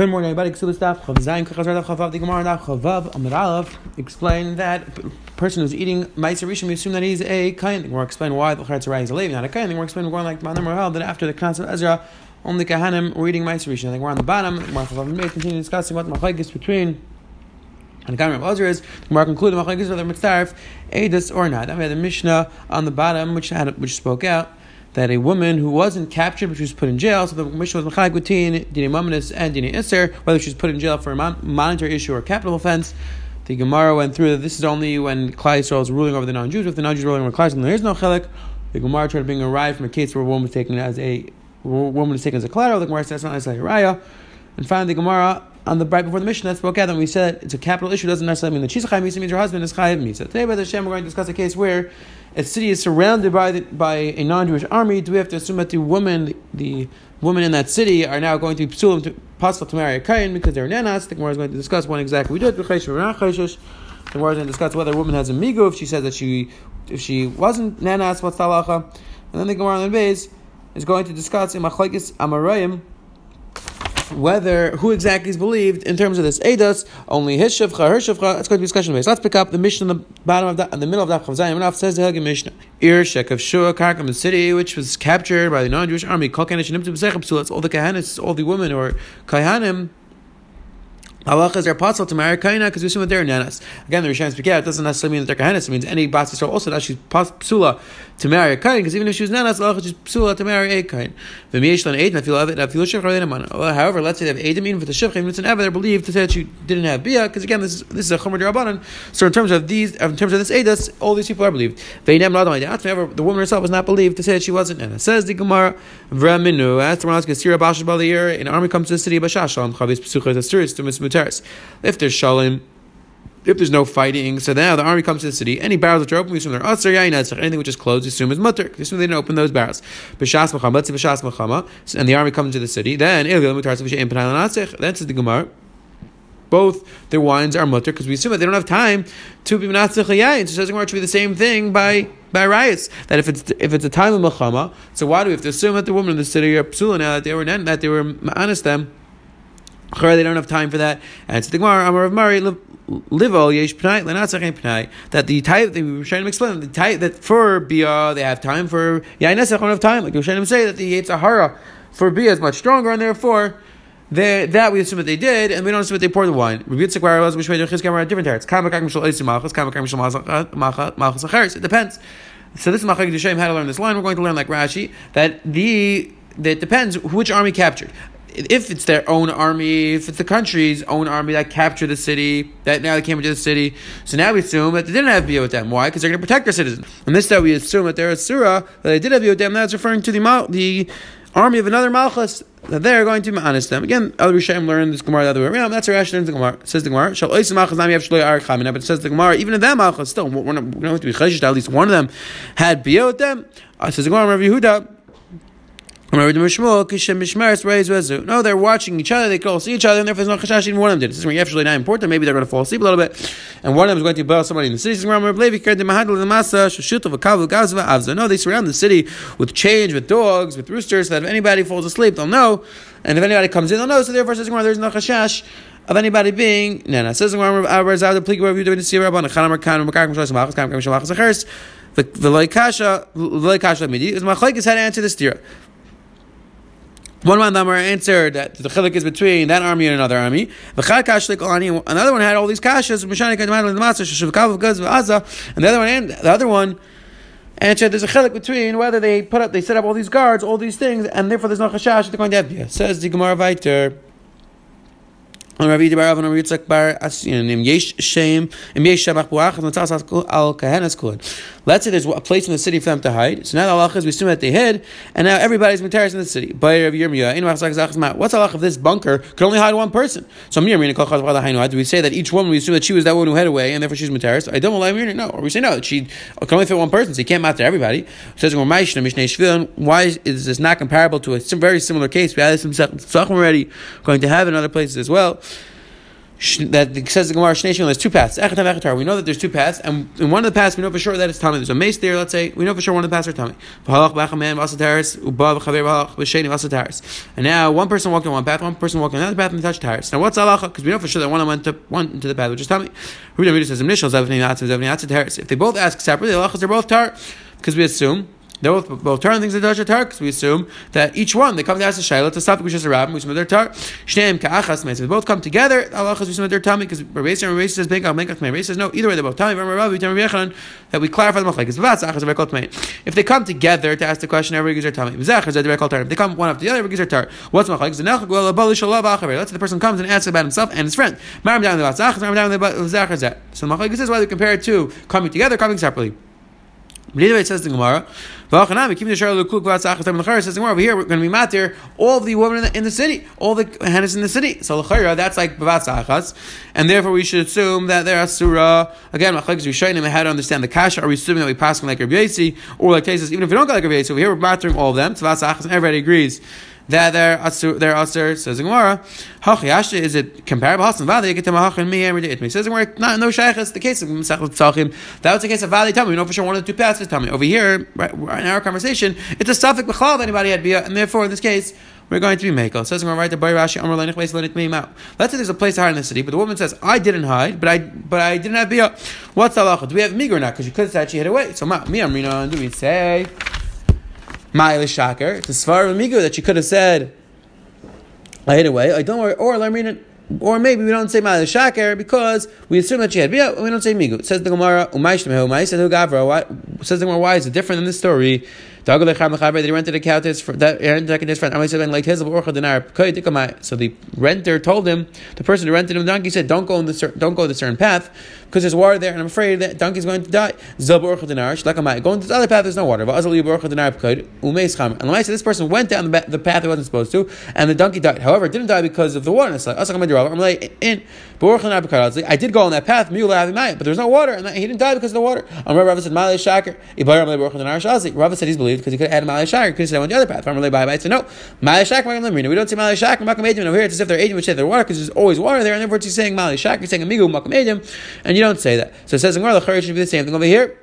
Good morning, everybody. Ksubas Daf Chav Zayin Kachaz Daf Chavav. The Gemara Daf Chavav Amid Aleph explain that person who's eating Ma'aser Rishon, we assume that he's a kain. The Gemara explain why the Charetz Rai is a Levi, not a kain. The Gemara explain going like Manam Rahal that after the Knas of Ezra, only Kahanim were eating Ma'aser Rishon. I think we're on the bottom. The Gemara Chavav may continue discussing what the Machlekes between and the Gemara of Ezra is. The Gemara the Machlekes whether Mitzaref Edus or not. We had the Mishnah on the bottom which had which spoke out that a woman who wasn't captured but she was put in jail, so the Mishnah was Mechalik between Dini Mamonis and Dini Isser, whether she was put in jail for a mon- monetary issue or a capital offense. The Gemara went through that this is only when Klai Yisrael is ruling over the non-Jews. If the non-Jews are ruling over Klai Yisrael, there is no chelik. The Gemara tried to bring a raya from a case where a woman was taken as a woman was taken as a collateral. The Gemara says that's not necessarily a raya. And finally, the Gemara on the right before the mission that spoke out, and we said it's a capital issue. Doesn't necessarily mean that she's a chayiv means her husband is chayiv misa. Today, by the Hashem, we're going to discuss a case where a city is surrounded by the, by a non-Jewish army. Do we have to assume that the woman, the, women in that city, are now going to be psulim to possible to marry a kain because they're nanas? The Gemara is going to discuss when exactly we did. The Gemara is going to discuss whether a woman has a migu if she says that she if she wasn't nanas, what's talacha, and then the Gemara on the base is going to discuss in machlekes amarayim whether who exactly is believed in terms of this Eidos, only his shivcha, her shivcha. It's going to be discussion based. Let's pick up the mission in the bottom of that, in the middle of that Chavzayim. Enough says the Helgi Mishnah. Ir Shek of Shua Karkam, the city which was captured by the non-Jewish army. Kol Kanish Nimtu B'Sechim That's all the Kahanis, all the women or Kahanim Halachas are possible to marry kaina because we assume that they're nanas. Again, the Rishayim speak out. It doesn't necessarily mean that they're kahanas. It means any bas yisrael also that she's psula to marry a kain because even if she was nanas, halacha she's psula to marry a kain. However, let's say they have edim even for the shivchim, it's an ever they're believed to say that she didn't have bia because again, this is this is a chomer derabanan. So in terms of these, in terms of this edas, all these people are believed. However, the woman herself was not believed to say that she wasn't nanas. Says the Gemara, Vraminu, asked the Ramas Gesira Bashash Balir, an army comes to the city of Bashasham, Chavis Psuchas Asturis to Muteris. If there's shalim, if there's no fighting, so now the army comes to the city. Any barrels which are open, we assume they're asr yain Anything which is closed, we assume is mutter. We assume they didn't open those barrels. B'shas machama, let's say b'shas machama, and the army comes to the city. Then ilil mutar tzavishay impanal nasich. That's the gemara. Both their wines are mutter because we assume that they don't have time to be menatzich yain. So it doesn't to be the same thing by by riots. That if it's if it's a time of machama, so why do we have to assume that the women in the city are psula now that they were that they were honest them? They don't have time for that. And it's the Gemara, Amar of Mari, Livo, Yesh Pnai, Lenatzach Pnai, that the type, they were trying to explain, the type that for Bia, they have time for Yainesach, don't have time. Like to say that the Yetzahara for Bia is much stronger, and therefore, they, that we assume that they did, and we don't assume that they poured the wine. It depends. So this is Machak Dushaim how to learn this line. We're going to learn like Rashi that the that depends which army captured if it's their own army, if it's the country's own army that captured the city, that now they came into the city, so now we assume that they didn't have bia with them. Why? Because they're going to protect their citizens. And this that we assume that they're a surah, that they did have bia with them, that's referring to the the army of another malchus that they're going to honest them. Again, other Rishayim learn this Gemara the other way around. That's how Rashi learns the Gemara. Says the Gemara, Shal Oisim Malchus Nami Yav Shloi Arik but it says the Gemara, even in that Malchus, still, we're not, to be cheshish, at least one of them had with them. Uh, says the Gemara, Rav Yehuda, no, they're watching each other. They can all see each other, and therefore there's no chashash. Even one of them did. This is actually not important. Maybe they're going to fall asleep a little bit, and one of them is going to bail somebody in the city. No, they surround the city with chains, with dogs, with roosters, so that if anybody falls asleep, they'll know, and if anybody comes in, they'll know. So therefore, says there's no chashash of anybody being nana. Says the the loikasha loikasha midi is machlekes how to answer this stira. One man Damar answered that the chilik is between that army and another army. Another one had all these kashas, and the other one, the other one answered there's a chilik between whether they put up, they set up all these guards, all these things, and therefore there's no chashash. They're going to have Says the Gemara Viter. Let's say there's a place in the city for them to hide. So now the halach is we assume that they hid, and now everybody's materials in the city. What's the halach of this bunker could only hide one person? So do we say that each woman we assume that she was that one who hid away, and therefore she's materials? I don't like it, no. Or we say no, that she can only fit one person, so you can't matter everybody. Says why is this not comparable to a very similar case? We had this already, going to have in other places as well. That says the Gemara Shnei there's two paths. We know that there's two paths, and in one of the paths we know for sure that it's tummy. There's a mace there. Let's say we know for sure one of the paths are tummy. And now one person walked in one path, one person walked in another path, and they touched taris. Now what's halacha? Because we know for sure that one went to one into the path which is tummy. Rudy says initials. If they both ask separately, the halachas are both tar because we assume they're both, both turn things into Dasha tar because we assume that each one they come to ask the Shaila to stop which is a rabbin, which is their tar. Shneim ka'achas means they both come together. Allah has their tummy because Rabbi and Rabbi says Bengal Menkach Rabbi says no. Either way, they're both tummy. That we clarify the machlek. If they come together to ask the question, everybody gives their tummy. If they come one after the other, everybody gives their tar. What's machlek? Let's say the person comes and asks about himself and his friend. So the machlek says why they compare it to coming together, coming separately. Either way, it says the Gemara. Says the over here. We're going to be matir all of the women in the, in the city, all the hennas in the city. So that's like bavat achas, and therefore we should assume that they're asura. Again, machlekes rishonim how to understand the kasha. Are we assuming that we pass like Rabbi Yossi, or like cases even if we don't go like Rabbi? Over here, we're matering all of them. Bavat achas, and everybody agrees that they're asur. Says the Gemara, Hachiyashta is it comparable? Hasan Vali get to Mahachin me Emer It says the Gemara, not no shaykhs. The case of Masechet Tzachim, that was the case of Vali Tami. We know for sure one of the two passages Tami. Over here, right, in our conversation, it's a suffix b'chal if anybody had bia, and therefore in this case. We're going to be Mekel. Says we're right to Bar Rashi Amr Lenich Beis Lenich Meim out. Let's say there's a place to hide in the city, but the woman says, I didn't hide, but I but I didn't have bia. What's the halacha? Do we have or not? Because you could have said she hid away. So ma, me Amrina, do we say Ma'il Shaker? It's a Svar Migu that she could have said I hid away. I don't worry. Or Lamrina, or maybe we don't say Ma'al Shaker because we assume that she had Bia, we don't say Migu. It says the Gemara, Umay, says the Gemara, says the Gemara, why is it different than this story? They rented a cow to his. That rented his friend. So the renter told him, the person who rented him the donkey said, "Don't go in the don't go the certain path because there's water there, and I'm afraid that donkey's going to die." Go into this other path. There's no water. And this person went down the path he wasn't supposed to, and the donkey died. However, it didn't die because of the water. It's like I'm like in. I did go on that path, but there's no water, and he didn't die because of the water. Rav said, said he's believed because he could add Shak, he could have said I the other path. Farmer by. So no, Malay Shak, We don't say Malay Shak, Makam Edim. Over here it's as if they're Edim, which say they're water because there's always water there, and therefore he's saying Malay Shak, you're saying Amigu Makam Edim, and you don't say that. So it says in the should be the same thing over here.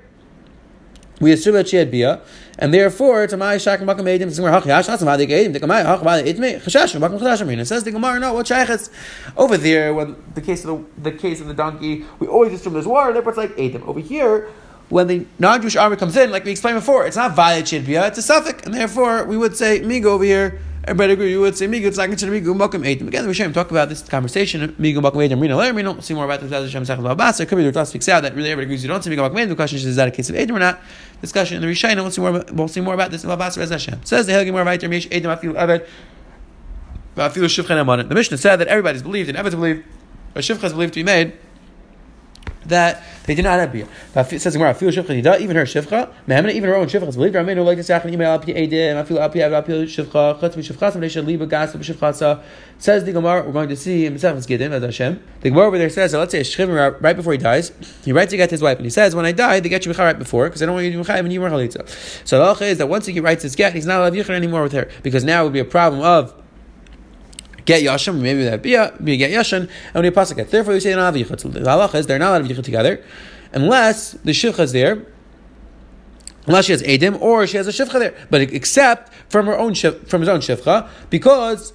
We assume that she had bia, and therefore a ma'ay shak makam edim. It's hachi hash not somebody edim. The kamay hach v'alei itme chashash makam chashash It says the Gemara. No, what shaychus over there when the case of the, the case of the donkey, we always assume there's water. Therefore it's like edim. Over here when the non-Jewish army comes in, like we explained before, it's not via chidbia, it's a suffix, and therefore we would say migo over here. Everybody agree. You would say migo. It's not considered migo makom eidim. Again, the Rishonim talk about this conversation. Migo makom. Rina later. We don't see more about this. Hashem sechel babas. It could be the Ritz speaks out that really everybody agrees you don't see migo makom eidim. The question is, is that a case of eidim or not? Discussion in the Rishonim. We'll see more. We'll see more about this. Babas Rez Hashem says the Helgi more there. Mish eidim afil aved. Afil shivchen The Mishnah said that everybody's believed and everybody's believed. A shivcha is believed to be made that they did not have beer. It says Gemara. Even her shivcha, even her own shivcha is believed. Ramenu like this. Achan email api edim. I feel api api shivcha. Chatz shivcha. Somebody should leave a gas of shivcha. Says the Gemara, we're going to see in Mesechus Gittin as Hashem. The Gemara over there says, let's say a right before he dies, he writes to get his wife, and he says, when I die, they get you right before because I don't want you to be and you were chalitza. So the halacha is that once he writes his get, he's not allowed yichud anymore with her because now it would be a problem of get yashim, maybe that be be get yashin, and when you pass it, therefore you say not have yichud. The halacha is they're not allowed to yichud together unless the shivcha is there. Unless she has edim or she has a shivcha there, but except from her own shif, from his own shivcha, because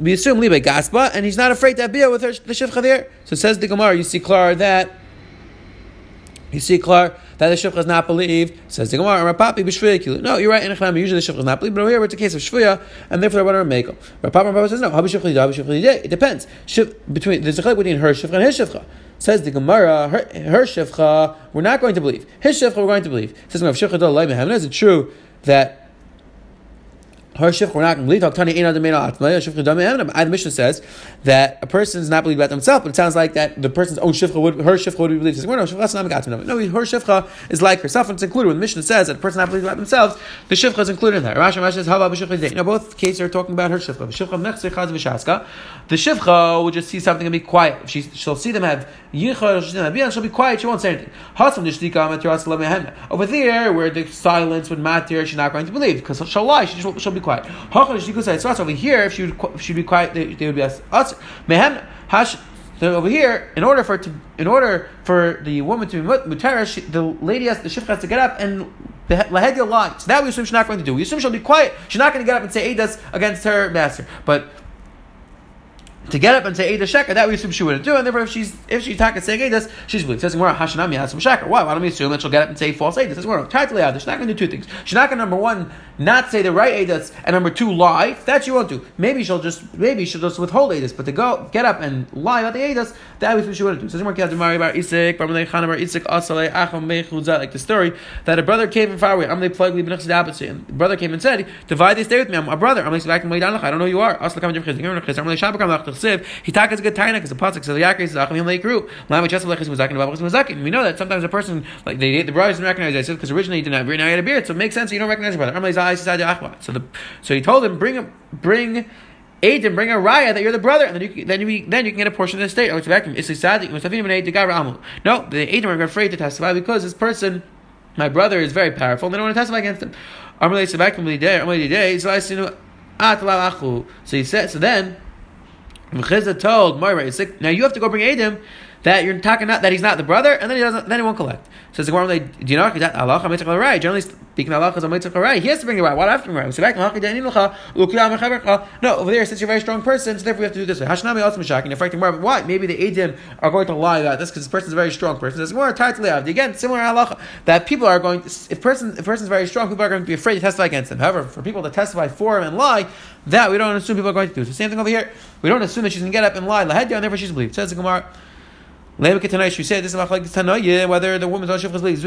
we assume libe gaspa, and he's not afraid to have bia with her the shivcha there. So says the Gemara, you see clear that you see clear that the shivcha is not believed. Says the Gemara, Rapapi b'shvuya No, you're right. In Echnam, usually the shivcha is not believed, but here it's a case of shvuya, and therefore want to make Rapapi Rapapi says no. Habi shivcha yidah, shivcha It depends. Shiv, between there's a chilek between her shivcha and his shivcha. Says the Gemara, her, her shivcha, we're not going to believe. His shivcha, we're going to believe. Says the Gemara, is it true that her we're not going to believe. The Mishnah says that a person is not believed about themselves, but it sounds like that the person's own shifcha would, her shifcha would be believed. Says, no, no, her shifcha is like herself, and it's included. When the Mishnah says that a person not believed about themselves, the shifcha is included in that. Rashi Rashi says, how about b'shifcha Now, both cases are talking about her shifcha. The shifcha will just see something and be quiet. She, she'll see them have yichah, she'll be quiet, she won't say anything. Over there, where the silence would matter, she's not going to believe, because she'll lie, she'll, she'll be quiet. Over here, if she would, if she would be quiet, they, they would be us. So over here, in order for to, in order for the woman to be mutara, the lady has the shifcha has to get up and lahedya lie. So that we assume she's not going to do. We assume she'll be quiet. She's not going to get up and say edas against her master. But to get up and say Eidah Sheker, that we assume she wouldn't do, and therefore if she's if she's talking saying Eidas, she's believed. Says Gemara Hashanami has some Sheker. Why? Why don't we assume that she'll get up and say false Eidas? Says Gemara tightly out. She's not going to do two things. She's not going to number one not say the right Eidas, and number two lie. That she won't do. Maybe she'll just maybe she'll just withhold Eidas, but to go get up and lie about the Eidas, that we assume she wouldn't do. Says Gemara Gemara Bar Isik Bar Melech Bar Isik Asalei Acham Mechuzah like the story that a brother came from far away. I'm the plug and the brother came and said, divide this day with me. I'm a brother. I'm like I don't know who you are. He it's a good taina because the pasuk says Yaakov says Achim Leikru. Lama Chesav Lechis Mazakin Babachis Mazakin. We know that sometimes a person like they the brother doesn't recognize Yosef because originally he didn't have beard, now he had a beard, so it makes sense you don't recognize your brother. So the so he told him bring him bring. Aid bring a raya that you're the brother, and then you can, then you then you can get a portion of the estate. Oh, it's sad. No, the Adim are afraid to testify because this person, my brother, is very powerful, and they don't want to testify against him. So he said. So then Mechizah told Moira, now you have to go bring Adim that you're talking not that he's not the brother, and then he doesn't, then he won't collect. So the Gemara, do you know that Allah right? Generally speaking, Allah is a mitzvah right. He has to bring the right. Have to bring the right? No, over there, since you're a very strong person, so therefore we have to do this way. Hashanami also mishakin. Fighting more, why? Maybe the Adim are going to lie about this because this person is a very strong person. There's more tied to the Again, similar Allah that people are going. To, if person if person is very strong, people are going to be afraid to testify against him. However, for people to testify for him and lie, that we don't assume people are going to do. So same thing over here. We don't assume that she's going to get up and lie, lahedya, and therefore she's believed. Says the Gemara. She said this is like tonight whether the woman's on shivchas leaves.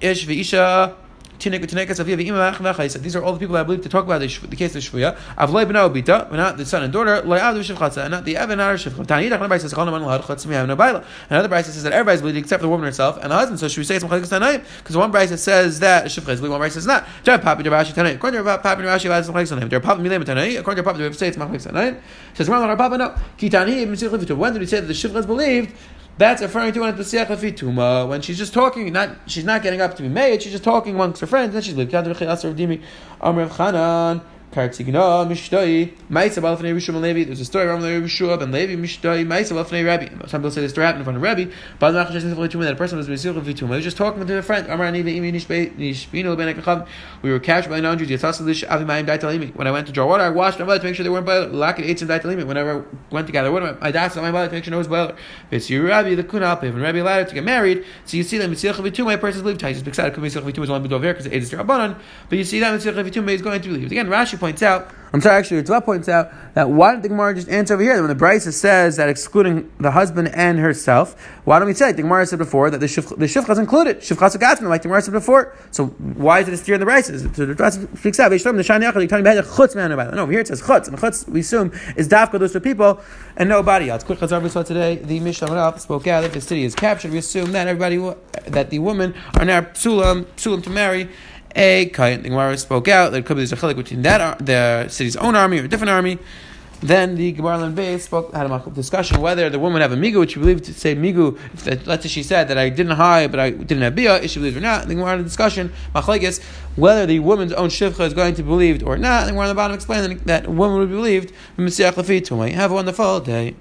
Ish v'isha these are all the people I believe to talk about the, the case of Shvuya. Avloi b'nao bita, not the son and daughter, loy avdu shivchatza, and not the Evan, not her shivchat. Tani, Dach, another says, chol naman lahad chatz mi no baila. Another Bryce says that everybody's believed except the woman herself and the husband. So should we say it's machalikas tanaim? Because one Bryce says that shivchat is believed, one Bryce says not. Dar papi der Rashi tanaim. According to papi der Rashi, it's machalikas tanaim. Dar papi milem tanaim. According to papi, we say it's machalikas tanaim. Says, well, our papa no. Kitani, when did we say that the shivchat is believed? That's referring to when it's Tuma, when she's just talking, not she's not getting up to be made, she's just talking amongst her friends, then she's like. Kartigna Mishtoi Ma'isa Levi. There's a story around Rabbi Shua ben Levi Mishtoi Ma'isa Rabbi. Some people say this story happened in front of Rabbi. But the that a person was Vituma. Just talking to a friend. We were captured by non-Jews. Yatasalish Avimayim Daitalimi. When I went to draw water, I washed my body to make sure they weren't boiler. Lack of Daitalimi. Whenever I went to gather water, I my body to make sure no was boiler. It's your Rabbi the Kunal When Rabbi allowed to get married, so you see that Mesir Vituma, a person's believed. Taisus Bixad. Mesir Vituma is only Bedover because it's Rabbanon. But you see that Mesir Vituma is going to believe. Again, Rashi points out. I'm sorry, actually, Ritva points out that why didn't the Gemara just answer over here? When the Brisa says that excluding the husband and herself, why don't we say, like the Gemara said before, that the, shif, the Shifcha is included? Shifcha Gatzman, like the Gemara said before. So why is it a steer in the Brisa? So the Brisa speaks out, No, over here it says Chutz, and Chutz, we assume, is Dafka, those two people, and nobody else. Quick Chazar we saw today, the Mishnah spoke out that the city is captured. We assume that everybody, that the women are now psulam, psulam to marry, a kain. The Gemara spoke out that could be there's a chilik between that the city's own army or a different army. Then the Gemara and Beis spoke had a discussion whether the woman have a migu, which you believe to say migu. If that, let's say she said that I didn't hide, but I didn't have bia, is she believed or not? The Gemara had a discussion machlekes whether the woman's own shivcha is going to be believed or not. The Gemara on the bottom explaining that a woman would be believed. Have a wonderful day.